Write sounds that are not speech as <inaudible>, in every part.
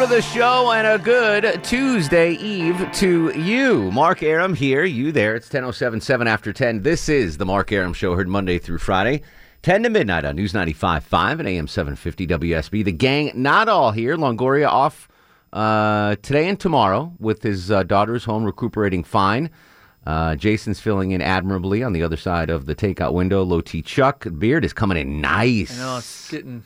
to the show and a good Tuesday Eve to you. Mark Arum here, you there. It's 10.077 after 10. This is the Mark Arum Show, heard Monday through Friday, 10 to midnight on News 95.5 and AM 750 WSB. The gang not all here. Longoria off uh, today and tomorrow with his uh, daughters home recuperating fine. Uh, Jason's filling in admirably on the other side of the takeout window. Low T Chuck. Beard is coming in nice. No, it's getting.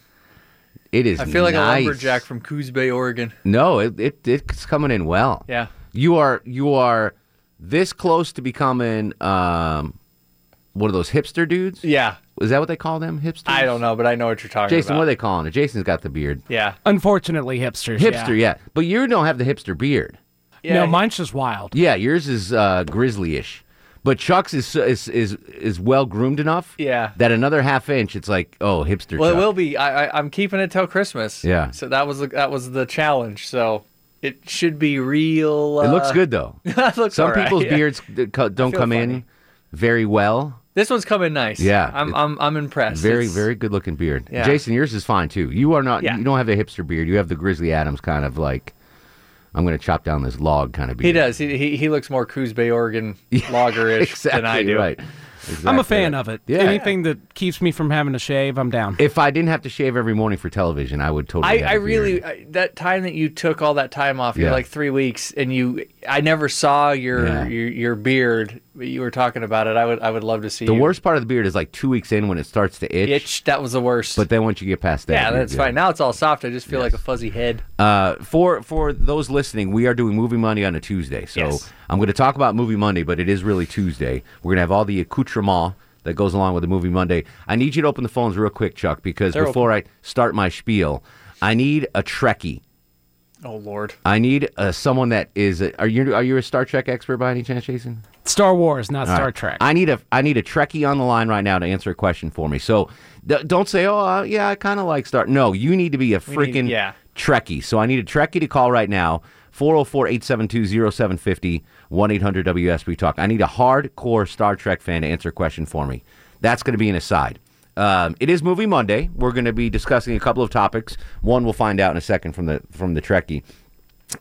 It is I feel like nice. a lumberjack from Coos Bay, Oregon. No, it, it it's coming in well. Yeah. You are you are this close to becoming um one of those hipster dudes. Yeah. Is that what they call them? Hipsters? I don't know, but I know what you're talking Jason, about. what are they calling it? Jason's got the beard. Yeah. Unfortunately, hipsters. Hipster, yeah. But you don't have the hipster beard. Yeah. No, mine's just wild. Yeah, yours is uh, grizzly-ish. But Chuck's is is is is well groomed enough. Yeah. That another half inch, it's like oh hipster. Well, it will be. I, I I'm keeping it till Christmas. Yeah. So that was the, that was the challenge. So it should be real. Uh, It looks good though. <laughs> it looks Some right, people's yeah. <laughs> beards don't come in very well. This one's coming nice. Yeah, I'm I'm I'm impressed. Very, It's- very good looking beard. Yeah. Jason, yours is fine too. You are not. Yeah. You don't have the hipster beard. You have the Grizzly Adams kind of like. I'm going to chop down this log kind of beard. He does. He he, he looks more Coos Bay, Oregon <laughs> logger-ish exactly than I do. right. I'm a fan of it. Yeah. Anything that keeps me from having to shave, I'm down. If I didn't have to shave every morning for television, I would totally. I, have I a beard. really I, that time that you took all that time off, you Yeah. like three weeks, and you I never saw your Yeah. your, your beard. but You were talking about it. I would I would love to see The you. worst part of the beard is like two weeks in when it starts to itch. itch. That was the worst. But then once you get past that, yeah, that's good. fine. Now it's all soft. I just feel like a fuzzy head. Uh, for for those listening, we are doing Movie Monday on a Tuesday. So Yes. I'm going to talk about Movie Monday, but it is really Tuesday. We're going to have all the accoutrement that goes along with the Movie Monday. I need you to open the phones real quick, Chuck, because They're before I start my spiel, I need a Trekkie. Oh Lord. I need uh, someone that is. A, are you are you a Star Trek expert by any chance, Jason? Star Wars, not All Star right. Trek. I need a I need a Trekkie on the line right now to answer a question for me. So d- don't say, oh uh, yeah, I kind of like Star. No, you need to be a freaking yeah. Trekkie. So I need a Trekkie to call right now. 404-872-0750 1-800-WSB Talk. I need a hardcore Star Trek fan to answer a question for me. That's going to be an aside. Um, it is Movie Monday. We're going to be discussing a couple of topics. One we'll find out in a second from the from the Trekkie.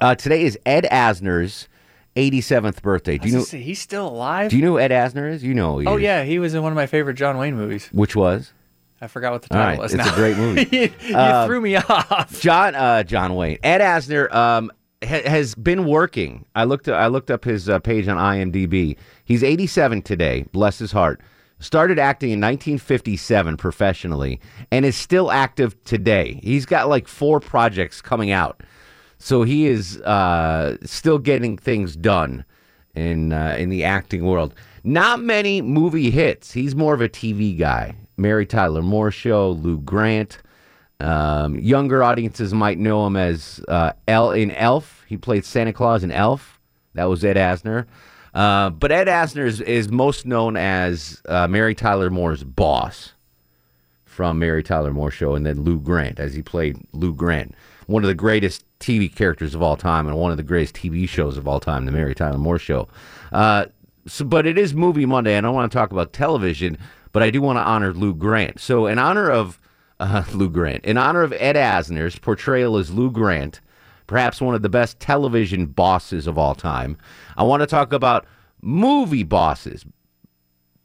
Uh, today is Ed Asner's 87th birthday. Do you know? he's still alive? Do you know who Ed Asner is? You know. Who he oh is. yeah, he was in one of my favorite John Wayne movies. Which was? I forgot what the title right, was. it's now. a great movie. <laughs> you you Um, threw me off. John uh, John Wayne. Ed Asner um, ha- has been working. I looked I looked up his uh, page on IMDb. He's 87 today. Bless his heart. Started acting in 1957 professionally and is still active today. He's got like four projects coming out. So he is uh, still getting things done in uh, in the acting world. Not many movie hits. He's more of a TV guy. Mary Tyler Moore Show, Lou Grant. Um, younger audiences might know him as uh, El in Elf. He played Santa Claus in Elf. That was Ed Asner. Uh, but Ed Asner is, is most known as uh, Mary Tyler Moore's boss from Mary Tyler Moore Show, and then Lou Grant, as he played Lou Grant, one of the greatest TV characters of all time, and one of the greatest TV shows of all time, the Mary Tyler Moore Show. Uh, so, but it is Movie Monday, and I want to talk about television, but I do want to honor Lou Grant. So, in honor of <laughs> uh, Lou Grant, in honor of Ed Asner's portrayal as Lou Grant perhaps one of the best television bosses of all time. I want to talk about movie bosses,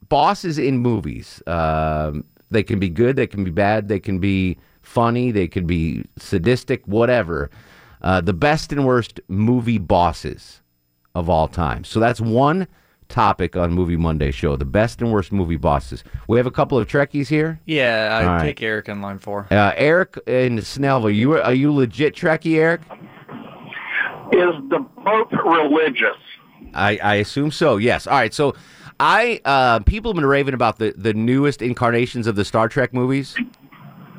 bosses in movies. Um, they can be good, they can be bad, they can be funny, they can be sadistic, whatever. Uh, the best and worst movie bosses of all time. So that's one topic on Movie Monday show. The best and worst movie bosses. We have a couple of Trekkies here. Yeah, I All right. take Eric in line four. Uh, Eric in Snellville. You are you legit Trekkie, Eric? Is the Pope religious? I, I assume so. Yes. All right. So, I uh, people have been raving about the, the newest incarnations of the Star Trek movies.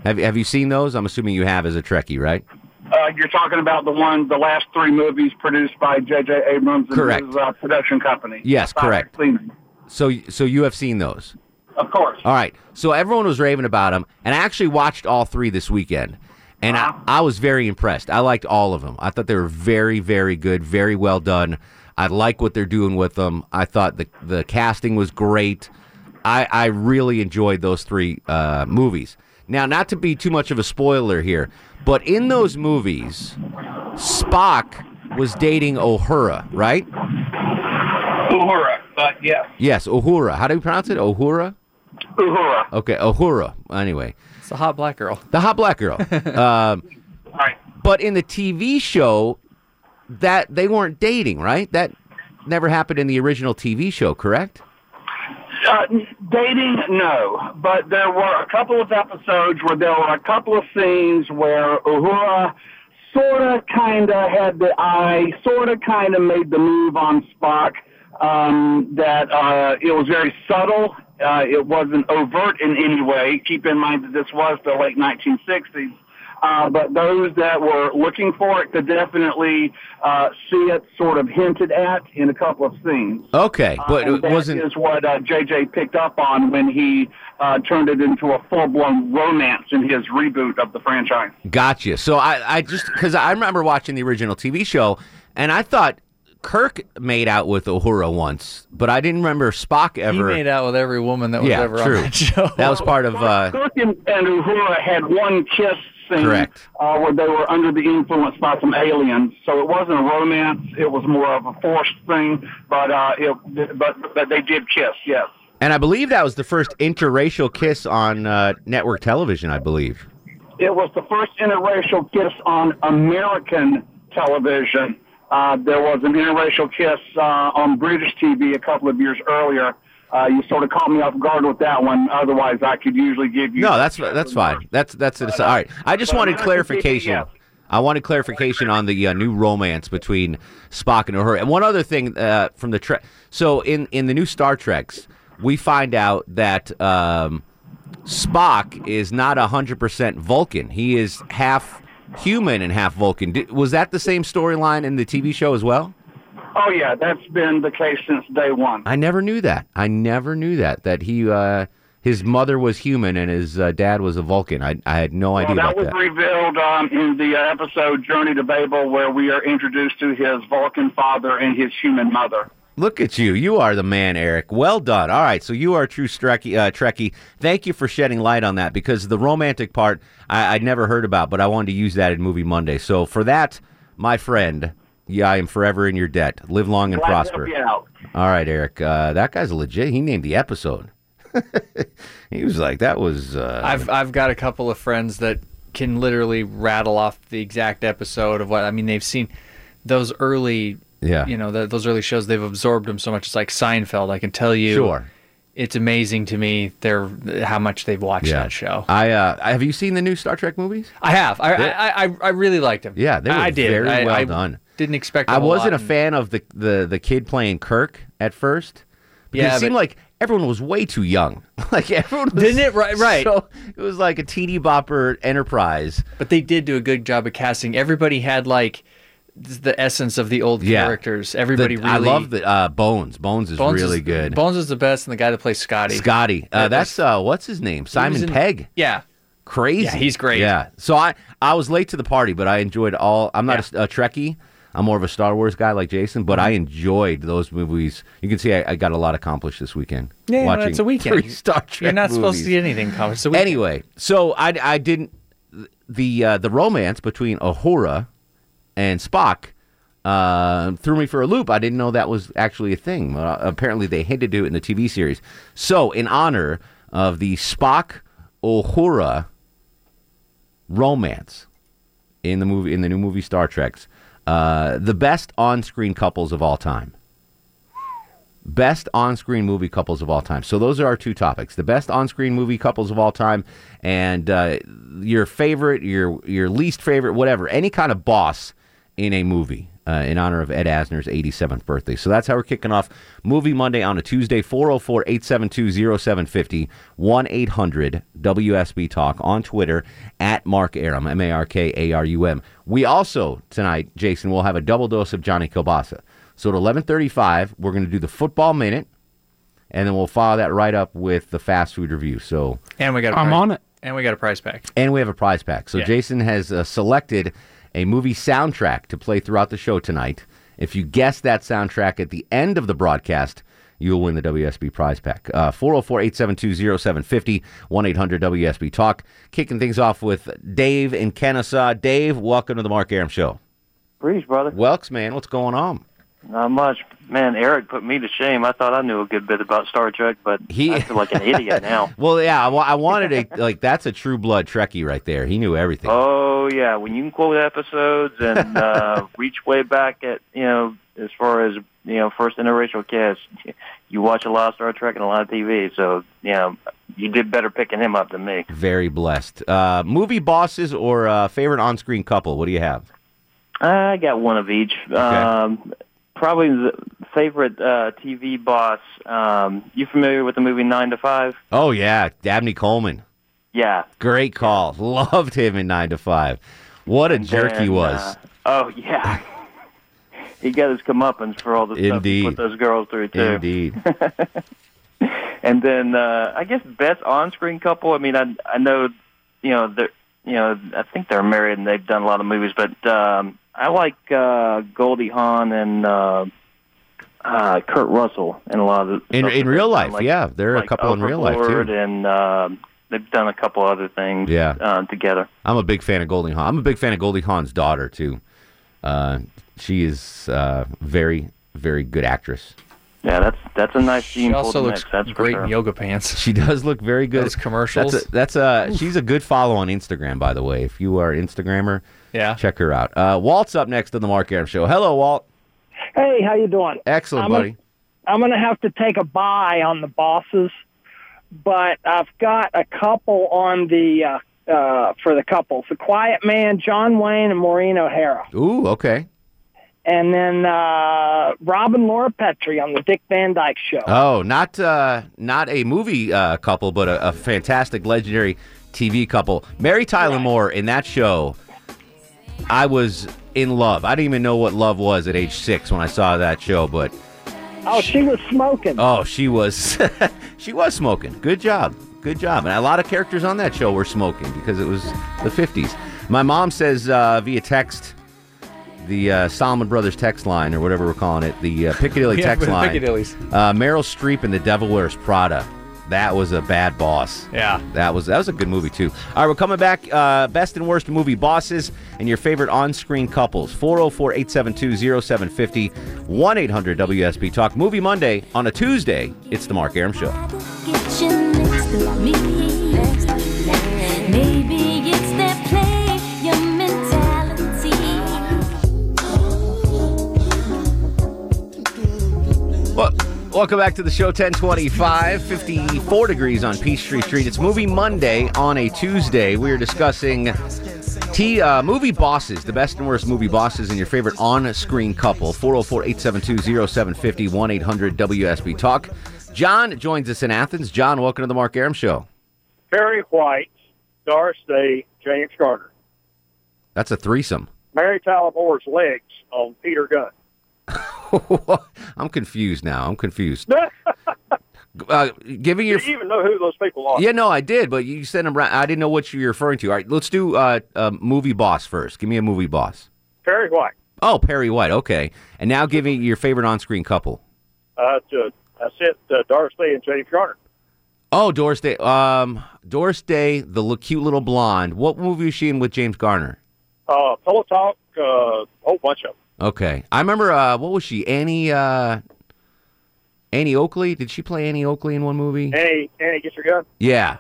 Have Have you seen those? I'm assuming you have as a Trekkie, right? Uh, you're talking about the one, the last three movies produced by J.J. Abrams and Correct. his uh, production company. Yes, correct. So so you have seen those. Of course. All right. So everyone was raving about them, and I actually watched all three this weekend, and I, I was very impressed. I liked all of them. I thought they were very, very good, very well done. I like what they're doing with them. I thought the the casting was great. I I really enjoyed those three uh, movies. Now, not to be too much of a spoiler here, but in those movies, Spock was dating Uhura, right? Uhura, but yes, Yes, Uhura. How do you pronounce it? Uhura. Uhura. Okay, Uhura. Anyway, It's a hot black girl. the hot black girl. <laughs> um, Right. but in the TV show, that they weren't dating, right? That never happened in the original TV show, correct? Uh, dating, no, but there were a couple of episodes where there were a couple of scenes where Uhura sort of, kind of had the eye, sort of, kind of made the move on Spock. Um, that uh, it was very subtle. Uh, it wasn't overt in any way. Keep in mind that this was the late 1960s. Uh, but those that were looking for it could definitely uh, see it sort of hinted at in a couple of scenes. Okay, but Uh, it that wasn't. is what uh, JJ picked up on when he uh, turned it into a full blown romance in his reboot of the franchise. Gotcha. So I, I just because I remember watching the original TV show, and I thought Kirk made out with Uhura once, but I didn't remember Spock He ever. made out with every woman that was yeah, ever true. on that <laughs> show. That was part of. Uh, Kirk and, and Uhura had one kiss scene Correct. Uh, where they were under the influence by some aliens. So it wasn't a romance; it was more of a forced thing. But uh, it, but but they did kiss, yes. and I believe that was the first interracial kiss on uh, network television. I believe. It was the first interracial kiss on American television. Uh, there was an interracial kiss uh, on British TV a couple of years earlier. Uh, you sort of caught me off guard with that one. Otherwise, I could usually give you. No, that's that's fine. That's that's it. All right. I just wanted clarification. I wanted clarification on the uh, new romance between Spock and Uhura. And one other thing uh, from the Trek. So in in the new Star Treks, we find out that um, Spock is not hundred percent Vulcan. He is half human and half Vulcan. Did, was that the same storyline in the TV show as well? Oh yeah, that's been the case since day one. I never knew that. I never knew that. That he. Uh, his mother was human and his uh, dad was a Vulcan. I, I had no Well, idea that was that. revealed um, in the uh, episode Journey to Babel, where we are introduced to his Vulcan father and his human mother. Look at you. You are the man, Eric. Well done. All right. So you are a true Strekkie, uh, Trekkie. Thank you for shedding light on that because the romantic part I, I'd never heard about, but I wanted to use that in Movie Monday. So for that, my friend, yeah, I am forever in your debt. Live long and Glad prosper. help you out. All right, Eric. Uh, that guy's legit. He named the episode. <laughs> he was like, that was. Uh, I've I've got a couple of friends that can literally rattle off the exact episode of what I mean. They've seen those early, Yeah. you know, the, those early shows. They've absorbed them so much. It's like Seinfeld. I can tell you, Sure. it's amazing to me. They're how much they've watched Yeah. that show. I uh, have you seen the new Star Trek movies? I have. I I, I, I really liked them. Yeah, they were I I did. very I, well I done. Didn't expect. I wasn't a lot, and- fan of the, the the kid playing Kirk at first. Because Yeah, it seemed but- like everyone was way too young. <laughs> like everyone was Didn't it? Right- right. So it was like a teeny bopper enterprise. But they did do a good job of casting. Everybody had like the essence of the old Yeah. characters. The- Everybody really. I love the uh, Bones. Bones is Bones really is, good. Bones is the best, and the guy that plays Scotty. Scotty. Uh, That that's uh, what's his name? Simon in- Pegg. Yeah. Crazy. Yeah, he's great. Yeah. So I I was late to the party, but I enjoyed all. I'm not a, a Trekkie. I'm more of a Star Wars guy like Jason, but Mm-hmm. I enjoyed those movies. You can see I, I got a lot accomplished this weekend. Yeah, watching it's a weekend. three <laughs> Star Trek You're not supposed to see anything. It's. Anyway, so I, I didn't the uh, the romance between Ahura and Spock uh, threw me for a loop. I didn't know that was actually a thing. Uh, apparently, they hinted to do it in the TV series. So, in honor of the Spock Uhura romance in the movie in the new movie Star Trek's, uh, the best on-screen couples of all time. Best on-screen movie couples of all time. So those are our two topics: the best on-screen movie couples of all time, and uh, your favorite, your your least favorite, whatever, any kind of boss in a movie. Uh, in honor of Ed Asner's 87th birthday. So that's how we're kicking off Movie Monday on a Tuesday, 404 872 0750, 1 800 WSB Talk on Twitter at Mark Arum, M A R K A R U M. We also, tonight, Jason, will have a double dose of Johnny Kilbasa. So at 1135, we're going to do the football minute, and then we'll follow that right up with the fast food review. So And we got. A I'm prize- on it. And we got a prize pack. and we have a prize pack. So Yeah. Jason has uh, selected a movie soundtrack to play throughout the show tonight. If you guess that soundtrack at the end of the broadcast, you'll win the WSB prize pack. Uh, 404 872 0750 1 800 WSB Talk. Kicking things off with Dave in Kennesaw. Dave, welcome to the Mark Arum Show. Breeze, brother. Welks, man, what's going on? Not much. Man, Eric put me to shame. I thought I knew a good bit about Star Trek, but He- I feel like an idiot now. <laughs> Well, yeah, I, I wanted a, like, that's a true blood Trekkie right there. He knew everything. Oh yeah, when you can quote episodes and uh, <laughs> reach way back at you know as far as you know first interracial cast, you watch a lot of Star Trek and a lot of TV. So you know you did better picking him up than me. Very blessed. Uh, movie bosses or uh, favorite on screen couple? What do you have? I got one of each. Um, probably the favorite uh, TV boss. Um, you familiar with the movie Nine to Five? Oh yeah, Dabney Coleman. Yeah, Great call. Loved him in nine to five. What a jerk he was. uh, oh yeah, <laughs> he got his comeuppance for all the stuff he put those girls through too. Indeed. <laughs> And then uh, I guess best on-screen couple. I mean, I I know, you know, they're you know, I think they're married and they've done a lot of movies, but um, I like uh, Goldie Hawn and uh, uh, Kurt Russell and a lot of the In in real life, like- yeah, there are a like couple in real life too. and uh, they've done a couple other things Yeah. uh, together. I'm a big fan of Goldie Hawn. I'm a big fan of Goldie Hawn's daughter too. Uh, she is uh, very very good actress. Yeah, that's that's a nice She gene also pool looks mix, that's great sure. in yoga pants. <laughs> She does look very good. Those commercials. That's a, that's a she's a good follow on Instagram, by the way. If you are an Instagrammer, Yeah. check her out. Uh, Walt's up next on the Mark Arum Show. Hello, Walt. Hey, how you doing? Excellent, I'm buddy. I'm going to have to take a buy on the bosses, but I've got a couple on the uh, uh, for the couples: the Quiet Man, John Wayne, and Maureen O'Hara, Ooh, okay. and then uh, Robin Laura Petrie on the Dick Van Dyke Show. Oh, not uh, not a movie uh, couple, but a, a fantastic, legendary TV couple. Mary Tyler Moore in that show. I was in love. I didn't even know what love was at age six when I saw that show, but oh, she was smoking. oh, she was <laughs> she was smoking. Good job, good job. And a lot of characters on that show were smoking because it was the fifties. My mom says uh, via text. The uh, Solomon Brothers text line, or whatever we're calling it, the uh, Piccadilly <laughs> Yeah, text the line. Piccadillys. Uh, Meryl Streep in The Devil Wears Prada. That was a bad boss. Yeah. That was that was a good movie too. All right, we're coming back. Uh, best and worst movie bosses and your favorite on-screen couples. 404-872-0750, 1-800-WSB Talk. Movie Monday on a Tuesday. It's the Mark Arum Show. Welcome back to the show. 1025, 54 degrees on Peachtree Street. It's Movie Monday on a Tuesday. We are discussing T uh, movie bosses, the best and worst movie bosses, and your favorite on-screen couple. 404-872-0750, 1-800-WSB Talk. John joins us in Athens. John, welcome to the Mark Arum Show. Perry White, Doris Day, James Garner. That's a threesome. Mary Tyler Moore's legs on Peter Gunn. <laughs> I'm confused now. I'm confused. <laughs> Uh, giving your you even know who those people are? Yeah, no, I did, but you sent them right. I didn't know what you're referring to. All right, let's do uh, uh, movie boss first. Give me a movie boss. Perry White. Oh, Perry White. Okay, and now give me your favorite on-screen couple. Uh, to, I said uh, Doris Day and James Garner. Oh, Doris Day. Um, Doris Day, the cute little blonde. What movie was she in with James Garner? Uh, Pillow Talk, uh, a whole bunch of them. Okay, I remember. Uh, what was she? Annie. Uh, Annie Oakley. Did she play Annie Oakley in one movie? Annie, Annie, get your gun. Yeah,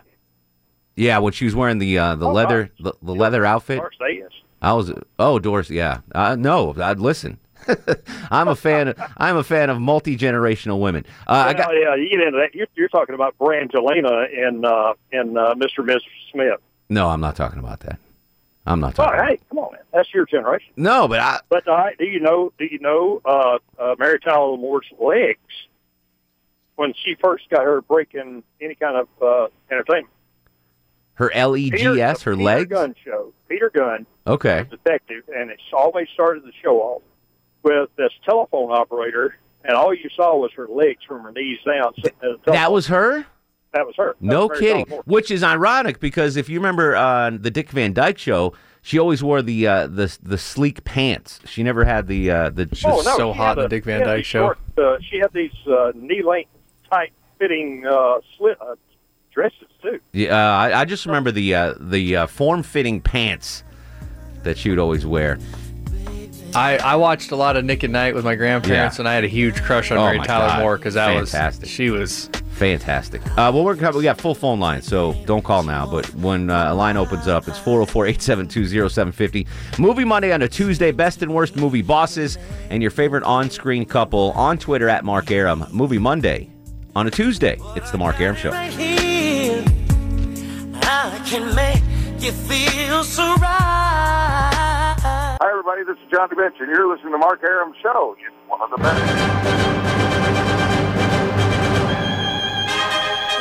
yeah. When she was wearing the uh, the Oh, leather the, the leather outfit. Doris. I was. Oh, Doris. Yeah. Uh, no. I'd listen. <laughs> I'm a fan. I'm a fan of multi generational women. Uh, I got. Yeah, you get into that. You're, you're talking about Brangelina and uh, and uh, Mr. and Mrs. Smith. No, I'm not talking about that. I'm not talking. hey, come on, man. That's your generation. No, but I. But uh, do you know? Do you know uh, uh, Mary Tyler Moore's legs when she first got her break in any kind of uh, entertainment? Her L E Peter- G S. Her Peter legs. Gunn show. Peter Gunn, Okay. detective, and it always started the show off with this telephone operator, and all you saw was her legs from her knees down. sitting at a telephone. That was her. That was her. That No was kidding. Which is ironic because if you remember uh, the Dick Van Dyke show, she always wore the uh, the the sleek pants. She never had the uh, the. Oh, no, so hot had in the a- Dick Van Dyke show. short, uh, she had these uh, knee-length, tight-fitting uh, slit uh, dresses too. Yeah, uh, I, I just remember the uh, the uh, form fitting pants that she would always wear. I, I watched a lot of Nick at Night with my grandparents, Yeah. and I had a huge crush on Oh Mary Tyler God. Moore because that Fantastic. was she was Fantastic. Uh, well, we're gonna- we got full phone lines, so don't call now. But when uh, a line opens up, it's 404-872-0750. Movie Monday on a Tuesday. Best and worst movie bosses and your favorite on-screen couple on Twitter at Mark Arum. Movie Monday on a Tuesday. It's the Mark Arum Show. I can make you feel so right. Hi, everybody. This is Johnny Bench, and you're listening to Mark Arum Show. It's one of the best.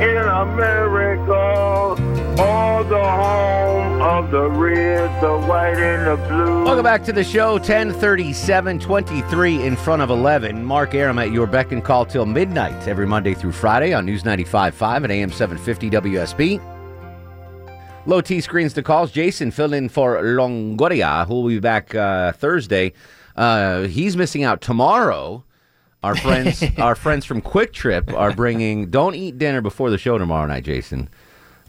in America. All the home of the red, the white, and the blue. Welcome back to the show. 1037, 23 in front of 11. Mark Arum at your beck and call till midnight every Monday through Friday on News 95.5 and AM 750 WSB. Low T screens to calls. Jason filled in for Longoria, who will be back uh, Thursday. Uh, he's missing out tomorrow. Our friends, <laughs> our friends from QuikTrip are bringing. Don't eat dinner before the show tomorrow night, Jason.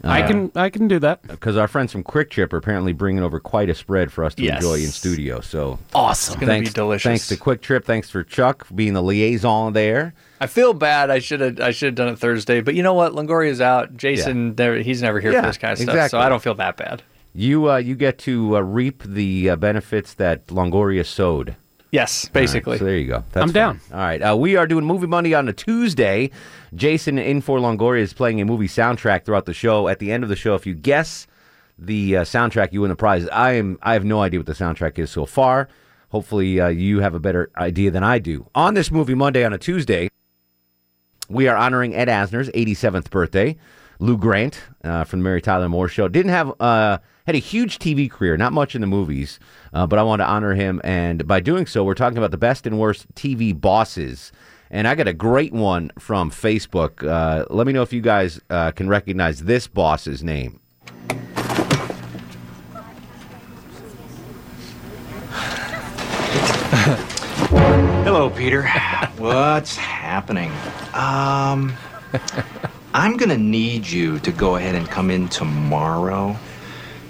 I can I can do that. because our friends from QuikTrip are apparently bringing over quite a spread for us to Yes. enjoy in studio. So Awesome. It's gonna thanks, be delicious. Thanks to QuikTrip. Thanks for Chuck being the liaison there. I feel bad. I should have I should have done it Thursday, but you know what? Longoria's out. Jason, there he's never here Yeah, for this kind of stuff, exactly. so I don't feel that bad. You uh, you get to uh, reap the uh, benefits that Longoria sowed. Yes, All right, basically. so there you go. That's I'm down. All right. Uh, we are doing Movie Monday on a Tuesday. Jason in for Longoria is playing a movie soundtrack throughout the show. At the end of the show, if you guess the uh, soundtrack, you win the prize. I am I have no idea what the soundtrack is so far. Hopefully, uh, you have a better idea than I do. On this Movie Monday on a Tuesday, we are honoring Ed Asner's 87th birthday. Lou Grant uh, from the Mary Tyler Moore Show didn't have uh, had a huge TV career, not much in the movies, uh, but I want to honor him, and by doing so, we're talking about the best and worst TV bosses. And I got a great one from Facebook. Uh, let me know if you guys uh, can recognize this boss's name. Hello, Peter. What's happening? Um, I'm gonna need you to go ahead and come in tomorrow.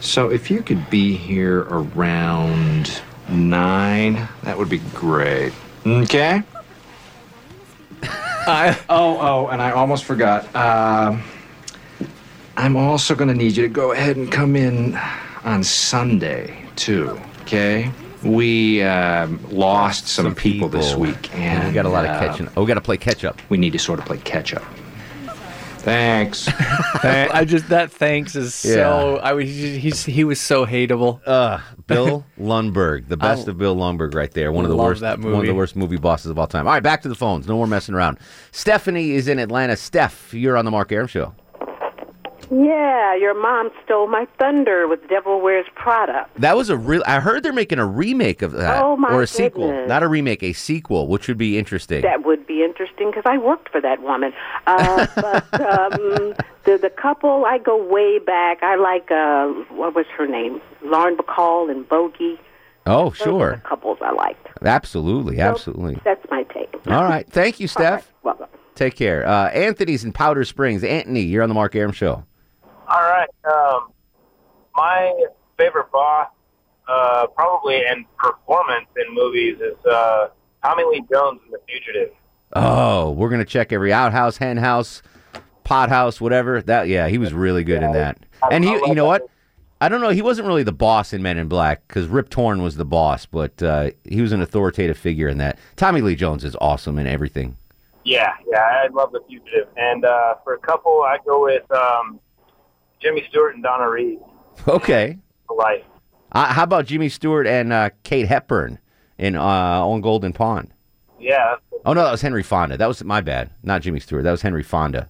So if you could be here around nine, that would be great. Okay. <laughs> I, oh, oh, and I almost forgot. Um, I'm also gonna need you to go ahead and come in on Sunday too. Okay. We um, lost some, people, this week, and we got a lot of uh, catching. Oh, we got to play catch up. We need to sort of play catch up. Thanks. <laughs> I just that thanks is so. I was he's he was so hateable. Uh, Bill Lumbergh, the best I of Bill Lumbergh, right there. One of the love worst, that one of the worst movie bosses of all time. All right, back to the phones. No more messing around. Stephanie is in Atlanta. Steph, you're on the Mark Arum Show. Yeah, your mom stole my thunder with Devil Wears Prada. That was a real. I heard they're making a remake of that, Oh, my or a sequel, not a remake, a sequel, which would be interesting. That would be interesting because I worked for that woman. Uh, <laughs> but um, the the couple, I go way back. I like uh, what was her name, Lauren Bacall and Bogey. oh, Those sure, the couples I liked. absolutely, absolutely. That's my take. All right, thank you, <laughs> Steph. Welcome. Take care. Uh, Anthony's in Powder Springs. Anthony, you're on the Mark Arum Show. Um, my favorite boss, uh, probably in performance in movies, is uh, Tommy Lee Jones in The Fugitive. Oh, we're gonna check every outhouse, hen house, pot house, whatever. That yeah, he was really good in that. And he, you know what? I don't know. He wasn't really the boss in Men in Black because Rip Torn was the boss, but uh, he was an authoritative figure in that. Tommy Lee Jones is awesome in everything. Yeah, yeah, I love The Fugitive. And uh, for a couple, I go with um, Jimmy Stewart and Donna Reed. Okay. For life. Uh, how about Jimmy Stewart and uh, Kate Hepburn in uh, On Golden Pond? Yeah, Oh no, that was Henry Fonda. That was my bad. Not Jimmy Stewart. That was Henry Fonda.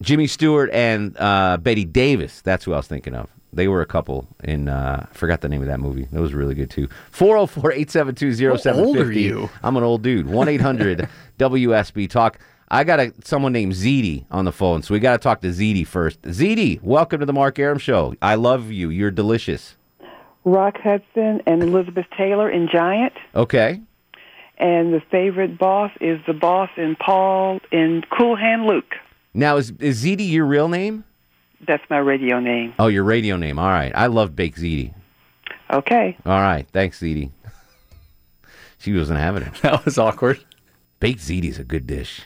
Jimmy Stewart and uh, Bette Davis. That's who I was thinking of. They were a couple in. Uh, I forgot the name of that movie. That was really good too. 404-872-0750. How old are you? I'm an old dude. One eight hundred WSB Talk. I got a, someone named Zeddy on the phone, so we got to talk to Zeddy first. Zeddy, welcome to the Mark Arum Show. I love you. You're delicious. Rock Hudson and Elizabeth Taylor in Giant. Okay. And the favorite boss is the boss in Paul in Cool Hand Luke. Now, is is Zeddy your real name? That's my radio name. Oh, your radio name. All right. I love Baked Zeddy. Okay. All right. Thanks, Zeddy. <laughs> she wasn't having it. That was awkward. Baked Ziti's a good dish.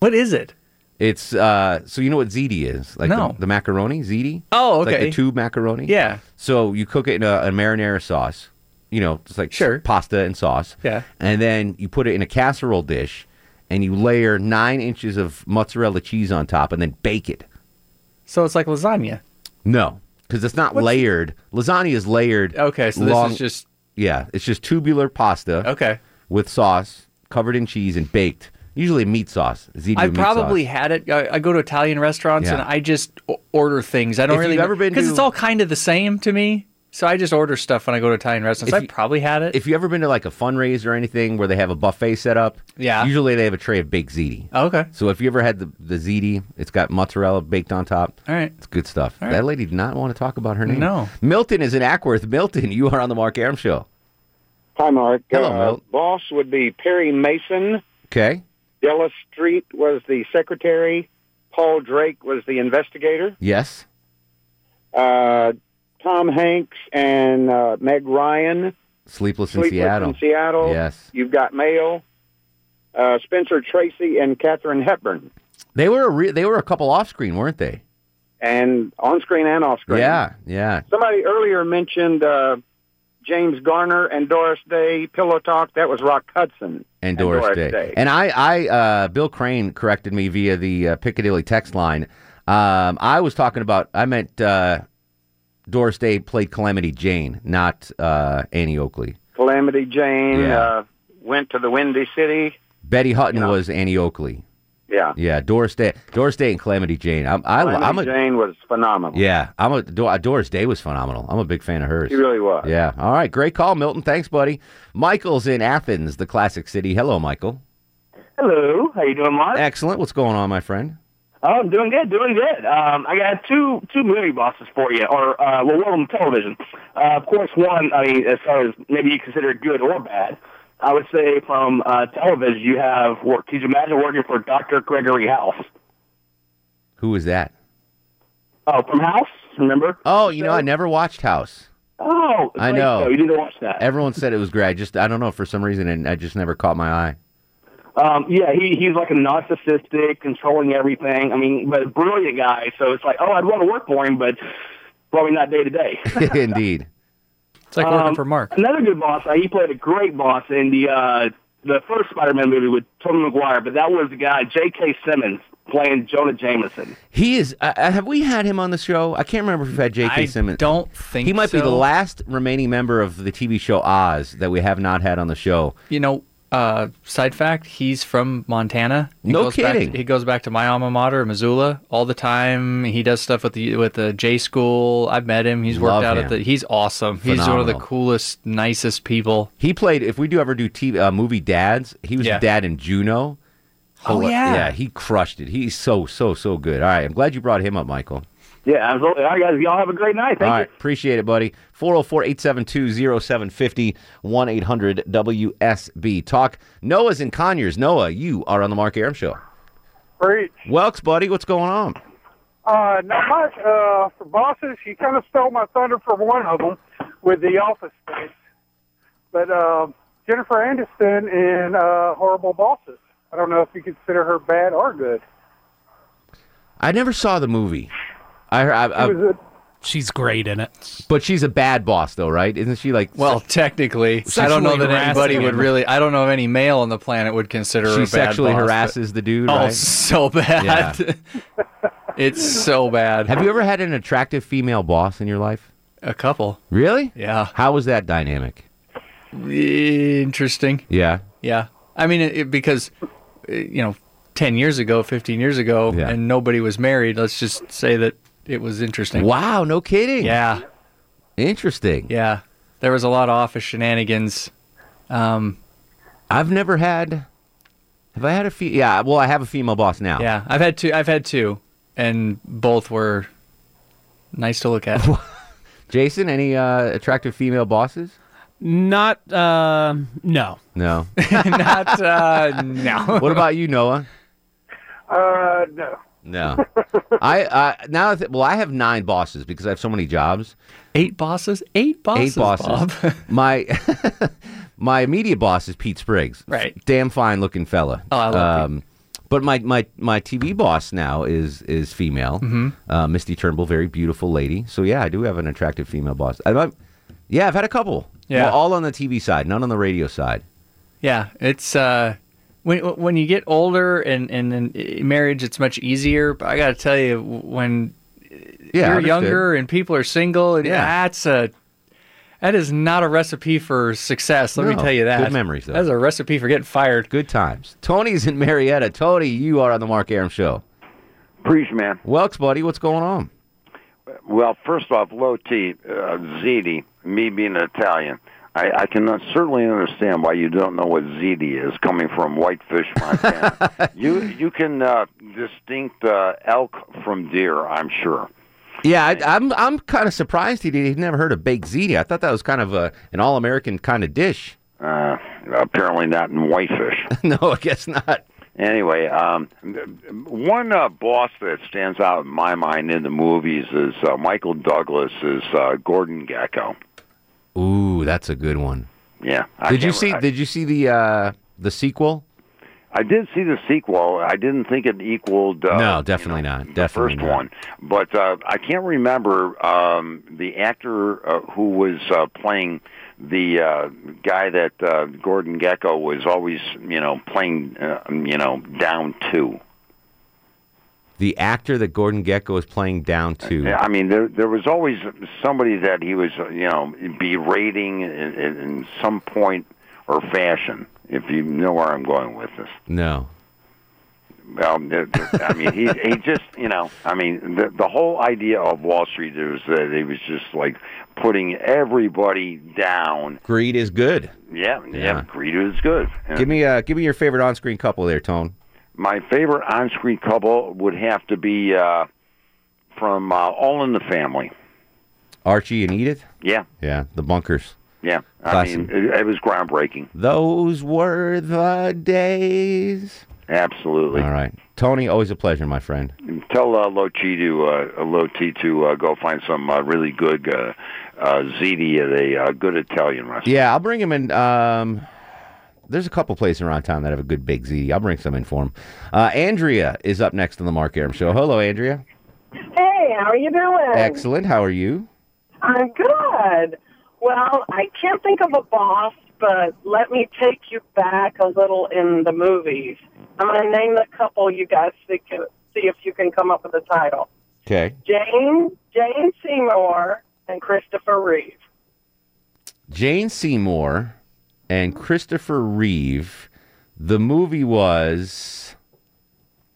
What is it? It's uh so you know what ziti is? Like No. the, the macaroni, ziti? Oh, It's Like okay. the tube macaroni? Yeah. So you cook it in a, a marinara sauce. You know, it's like sure. pasta and sauce. Yeah. And then you put it in a casserole dish and you layer nine inches of mozzarella cheese on top and then bake it. So it's like lasagna. No, because it's not layered. Lasagna is layered. Okay, so this long- is just yeah, it's just tubular pasta. Okay. With sauce covered in cheese and baked. Usually meat sauce. Ziti I with meat probably sauce. had it. I, I go to Italian restaurants and I just order things. I don't If really ever been because to- it's all kind of the same to me. So I just order stuff when I go to Italian restaurants. If I you- probably had it. If you ever been to like a fundraiser or anything where they have a buffet set up, Yeah. usually they have a tray of baked ziti. Okay. So if you ever had the the ziti, it's got mozzarella baked on top. All right. It's good stuff. All That lady did not want to talk about her name. No. Milton is in Acworth. Milton, you are on the Mark Arum show. Hi, Mark. Hello, uh, Milt. Boss would be Perry Mason. Okay. Della Street was the secretary. Paul Drake was the investigator. Yes. Uh, Tom Hanks and uh, Meg Ryan. Sleepless in Sleepless Seattle. in Seattle. Yes. You've got Mail. Uh, Spencer Tracy and Katharine Hepburn. They were a re- they were a couple off screen, weren't they? And on screen and off screen. Yeah. Yeah. Somebody earlier mentioned uh, James Garner and Doris Day. Pillow Talk. That was Rock Hudson. and Doris, Day. And I, I, uh, Bill Crane corrected me via the uh, Piccadilly text line. Um, I was talking about, I meant uh, Doris Day played Calamity Jane, not uh, Annie Oakley. Calamity Jane Yeah. uh, went to the Windy City. Betty Hutton was Annie Oakley. Yeah. Yeah, Doris Day, Doris Day, and Calamity Jane. I'm, I, Calamity I'm a Jane was phenomenal. yeah. I'm a Dor- Doris Day was phenomenal. I'm a big fan of hers. She really was. Yeah. All right. Great call, Milton. Thanks, buddy. Michael's in Athens, the classic city. Hello, Michael. Hello, how you doing, Mark? Excellent. What's going on, my friend? Oh, I'm doing good, doing good. Um, I got two two movie bosses for you, or uh, well, one of them television. Uh, of course, one. I mean, as far as maybe you consider it good or bad, I would say from uh, television, you have work. Could you imagine working for Dr. Gregory House? Who is that? Oh, from House, remember? Oh, you know, I never watched House. Oh, I know. show. You need to watch that. Everyone said it was great. I just I don't know for some reason, and I just never caught my eye. Um, yeah, he he's like a narcissistic, controlling everything. I mean, but a brilliant guy. So it's like, oh, I'd want to work for him, but probably not day to day. <laughs> Indeed. It's like working for Mark. Another good boss. Uh, he played a great boss in the uh, the first Spider-Man movie with Tobey Maguire, but that was the guy J.K. Simmons playing Jonah Jameson. He is. Uh, uh, have we had him on the show? I can't remember if we've had J.K. I Simmons. don't think he might be the last remaining member of the TV show Oz that we have not had on the show. You know, Uh, side fact: He's from Montana. He No goes back- kidding. he goes back to my alma mater, Missoula, all the time. He does stuff with the with the J School. I've met him. He's worked Love out him. at the. He's awesome. He's one of the coolest, nicest people. He played. If we do ever do TV uh, movie dads, he was Yeah. dad in Juno. Oh, Hila- yeah. yeah. He crushed it. He's so so so good. All right, I'm glad you brought him up, Michael. Yeah, absolutely. All right, guys. Y'all have a great night. Thank All you. appreciate it, buddy. 404 872 0750 1 800 WSB. Talk. Noah's in Conyers. Noah, you are on the Mark Arum Show. Preach. Welks, buddy, what's going on? Uh, not much. Uh, for bosses, you kind of stole my thunder for one of them with the office space. But uh, Jennifer Anderson in uh, Horrible Bosses. I don't know if you consider her bad or good. I never saw the movie. I, I, I, She was a- She's great in it. but she's a bad boss, though, right? Isn't she like? Well, technically, I don't know that anybody would really. I don't know if any male on the planet would consider her She a bad sexually boss, but- harasses the dude. Oh, so bad. <laughs> it's so bad. Have you ever had an attractive female boss in your life? A couple. Really? Yeah. How was that dynamic? Interesting. Yeah. Yeah. I mean, it, it- because uh, you know, ten years ago, fifteen years ago, and nobody was married. Let's just say that it was interesting. Wow, no kidding. Yeah. Interesting. Yeah. There was a lot of office shenanigans. Um, I've never had. Have I had a fe- Yeah. Well, I have a female boss now. yeah, I've had two. I've had two, and both were nice to look at. <laughs> Jason, any uh, attractive female bosses? Not, uh, no. No. <laughs> <laughs> Not, uh, no. what about you, Noah? Uh, no. No. <laughs> I uh, now that well, I have nine bosses because I have so many jobs. Eight bosses. Eight bosses. Eight bosses. <laughs> My <laughs> my immediate boss is Pete Spriggs. Right. Damn fine looking fella. Oh, I love um, But my, my, my TV boss now is is female. Mhm. Uh, Misty Turnbull, very beautiful lady. So yeah, I do have an attractive female boss. I, I- yeah, I've had a couple. Yeah. Well, all on the TV side, none on the radio side. Yeah, it's uh, when when you get older and and in marriage, it's much easier. But I got to tell you, when Yeah, you're understood. younger and people are single, and Yeah. that's a that is not a recipe for success. Let me tell you that. good memories, though. That's a recipe for getting fired. Good times. Tony's in Marietta. Tony, you are on the Mark Arum Show. Preach, man. Welks, buddy, what's going on? Well, first off, low T, uh, ziti, me being an Italian, I, I can certainly understand why you don't know what ziti is, coming from Whitefish, Montana. <laughs> you you can uh, distinct uh, elk from deer, I'm sure. Yeah, I, I'm I'm kind of surprised he he'd never heard of baked ziti. I thought that was kind of a, an all American kind of dish. Uh, apparently not in Whitefish. <laughs> no, I guess not. Anyway, um, one uh, boss that stands out in my mind in the movies is uh, Michael Douglas is uh, Gordon Gekko. Ooh, that's a good one. Yeah. I Did you see? I- did you see the uh, the sequel? I did see the sequel. I didn't think it equaled. Uh, no, definitely not. Definitely first not. one, but uh, I can't remember um, the actor uh, who was uh, playing the uh, guy that uh, Gordon Gekko was always, you know, playing, uh, you know, down to. The actor that Gordon Gekko was playing down to. Yeah, I mean, there there was always somebody that he was, uh, you know, berating in, in, some point or fashion. If you know where I'm going with this. No. Well, I mean, he he just you know, I mean, the the whole idea of Wall Street is that he was just like putting everybody down. Greed is good. Yeah, yeah, Yeah. greed is good. And Give me uh, give me your favorite on-screen couple there, Tone. My favorite on-screen couple would have to be uh, from uh, All in the Family. Archie and Edith. Yeah, Yeah, the bunkers. yeah. I Classic. mean, it, it was groundbreaking. Those were the days. Absolutely. All right, Tony. Always a pleasure, my friend. Tell uh, Low T to uh, Low T to uh, go find some uh, really good uh, uh, ziti at a uh, good Italian restaurant. Yeah, I'll bring him in. Um, there's a couple places around town that have a good big Z. I'll bring some in for him. Uh, Andrea is up next on the Mark Arum Show. Hello, Andrea. Hey, how are you doing? Excellent. How are you? I'm good. Well, I can't think of a boss, but let me take you back a little in the movies. I'm going to name the couple you guys see, see if you can come up with a title. Okay. Jane, Jane Seymour, and Christopher Reeve. Jane Seymour and Christopher Reeve. The movie was.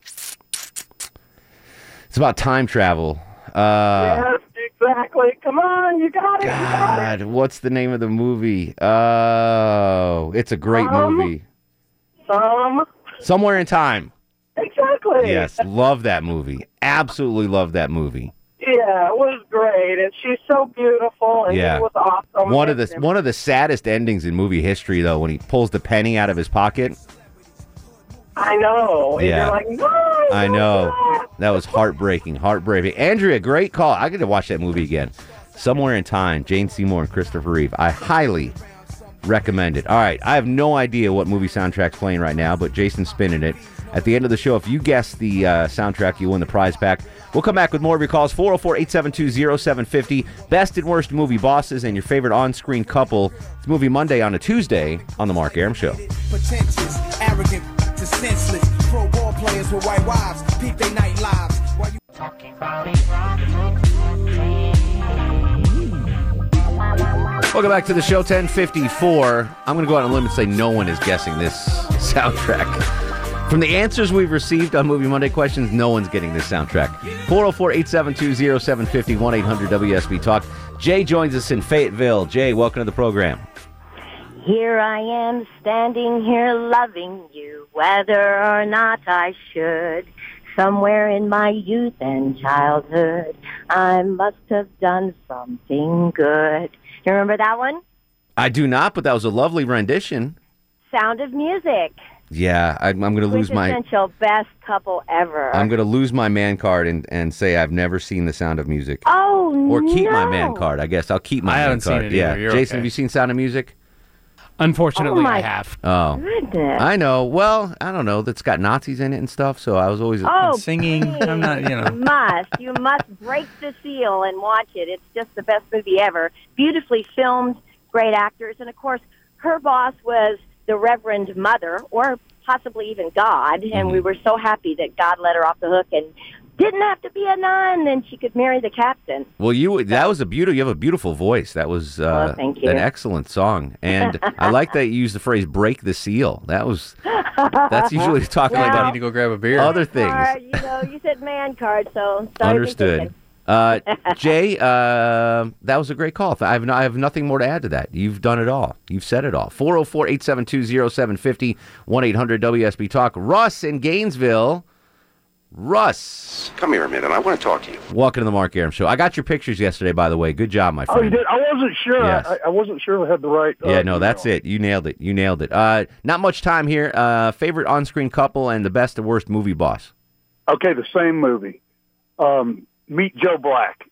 It's about time travel. Uh, yes, exactly. Come on, you got it. you got it. God, what's the name of the movie? Oh, it's a great Um, movie. Some. Somewhere in Time. Exactly. Yes, love that movie. Absolutely love that movie. Yeah, it was great, and she's so beautiful, and Yeah. it was awesome. One of the one of the saddest endings in movie history, though, when he pulls the penny out of his pocket. I know. And Yeah. You're like, no. I know that was heartbreaking, heartbreaking. Andrea, great call. I get to watch that movie again. Somewhere in Time, Jane Seymour and Christopher Reeve. I highly recommend it. All right, I have no idea what movie soundtrack's playing right now, but Jason's spinning it. At the end of the show, if you guess the uh, soundtrack, you win the prize pack. We'll come back with more of your calls 404 872 0750. Best and worst movie bosses and your favorite on screen couple. It's Movie Monday on a Tuesday on The Mark Arum Show. pretentious, arrogant, to senseless. Pro ball players with white wives, peep they night lives. While you talking Welcome back to the show, 1054. I'm going to go out on a limb and say no one is guessing this <laughs> soundtrack. From the answers we've received on Movie Monday questions, no one's getting this soundtrack. 404 872 0750 1 800 WSB Talk. Jay joins us in Fayetteville. Jay, welcome to the program. Here I am standing here loving you, whether or not I should. Somewhere in my youth and childhood, I must have done something good. You remember that one? I do not, but that was a lovely rendition. Sound of Music. Yeah, I, I'm going to lose my. Quintessential best couple ever. I'm going to lose my man card and, and say I've never seen The Sound of Music. oh, Or keep no. my man card, I guess. I'll keep my I man haven't seen card. it yeah. either. You're Jason, okay. have you seen Sound of Music? Unfortunately, Oh, my I have. Oh. Goodness. I know. Well, I don't know. That's got Nazis in it and stuff. So I was always Oh, singing. I'm not, you You know. must. You must break the seal and watch it. It's just the best movie ever. Beautifully filmed, great actors, and of course, her boss was the Reverend Mother, or possibly even God. And we were so happy that God let her off the hook and didn't have to be a nun, and she could marry the captain. Well, you that was a beautiful. You have a beautiful voice. That was uh, Oh, thank you. an excellent song, and I like that you used the phrase "break the seal." That was that's usually <laughs> talking Well, about need to go grab a beer. other things. Card, you know, you said man card, so <laughs> Understood. Thinking. Uh, Jay, uh, that was a great call. I have, no, I have nothing more to add to that. You've done it all. You've said it all. 404 872 0750 1 800 WSB Talk. Russ in Gainesville. Russ. Come here a minute. I want to talk to you. Welcome to the Mark Arum Show. I got your pictures yesterday, by the way. Good job, my friend. Oh, you did? I wasn't sure. Yes. I, I wasn't sure I had the right. Uh, Yeah, no, that's it. You nailed it. You nailed it. Uh, not much time here. Uh, favorite on-screen couple and the best and worst movie boss. Okay, the same movie. Um, Meet Joe Black.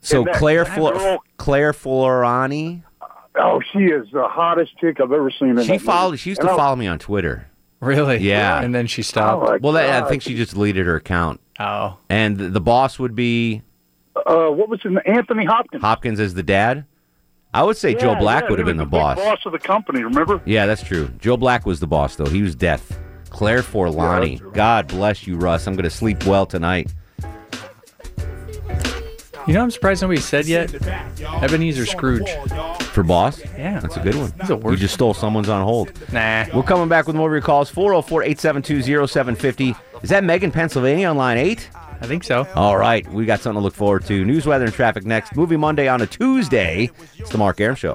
So that- Claire that Flo- girl- Claire Florani. Oh, she is the hottest chick I've ever seen. In She followed. movie. She used And to I- follow me on Twitter. Really? Yeah. And then she stopped. Oh, well, that, I think she just deleted her account. Oh. And the boss would be Uh, what was his name? Anthony Hopkins. Hopkins as the dad. I would say Joe Black yeah, would have been the was big boss. boss of the company. Remember? Yeah, that's true. Joe Black was the boss, though. He was death. Claire Forlani. God bless you, Russ. I'm going to sleep well tonight. You know, I'm surprised nobody said yet. Ebenezer Scrooge. For boss? Yeah. That's a good one. He's a You just stole someone's on hold. Nah. We're coming back with more of your calls. 404 872 0750. Is that Megan, Pennsylvania on line 8? I think so. All right. We got something to look forward to. News, weather, and traffic next. Movie Monday on a Tuesday. It's the Mark Arum Show.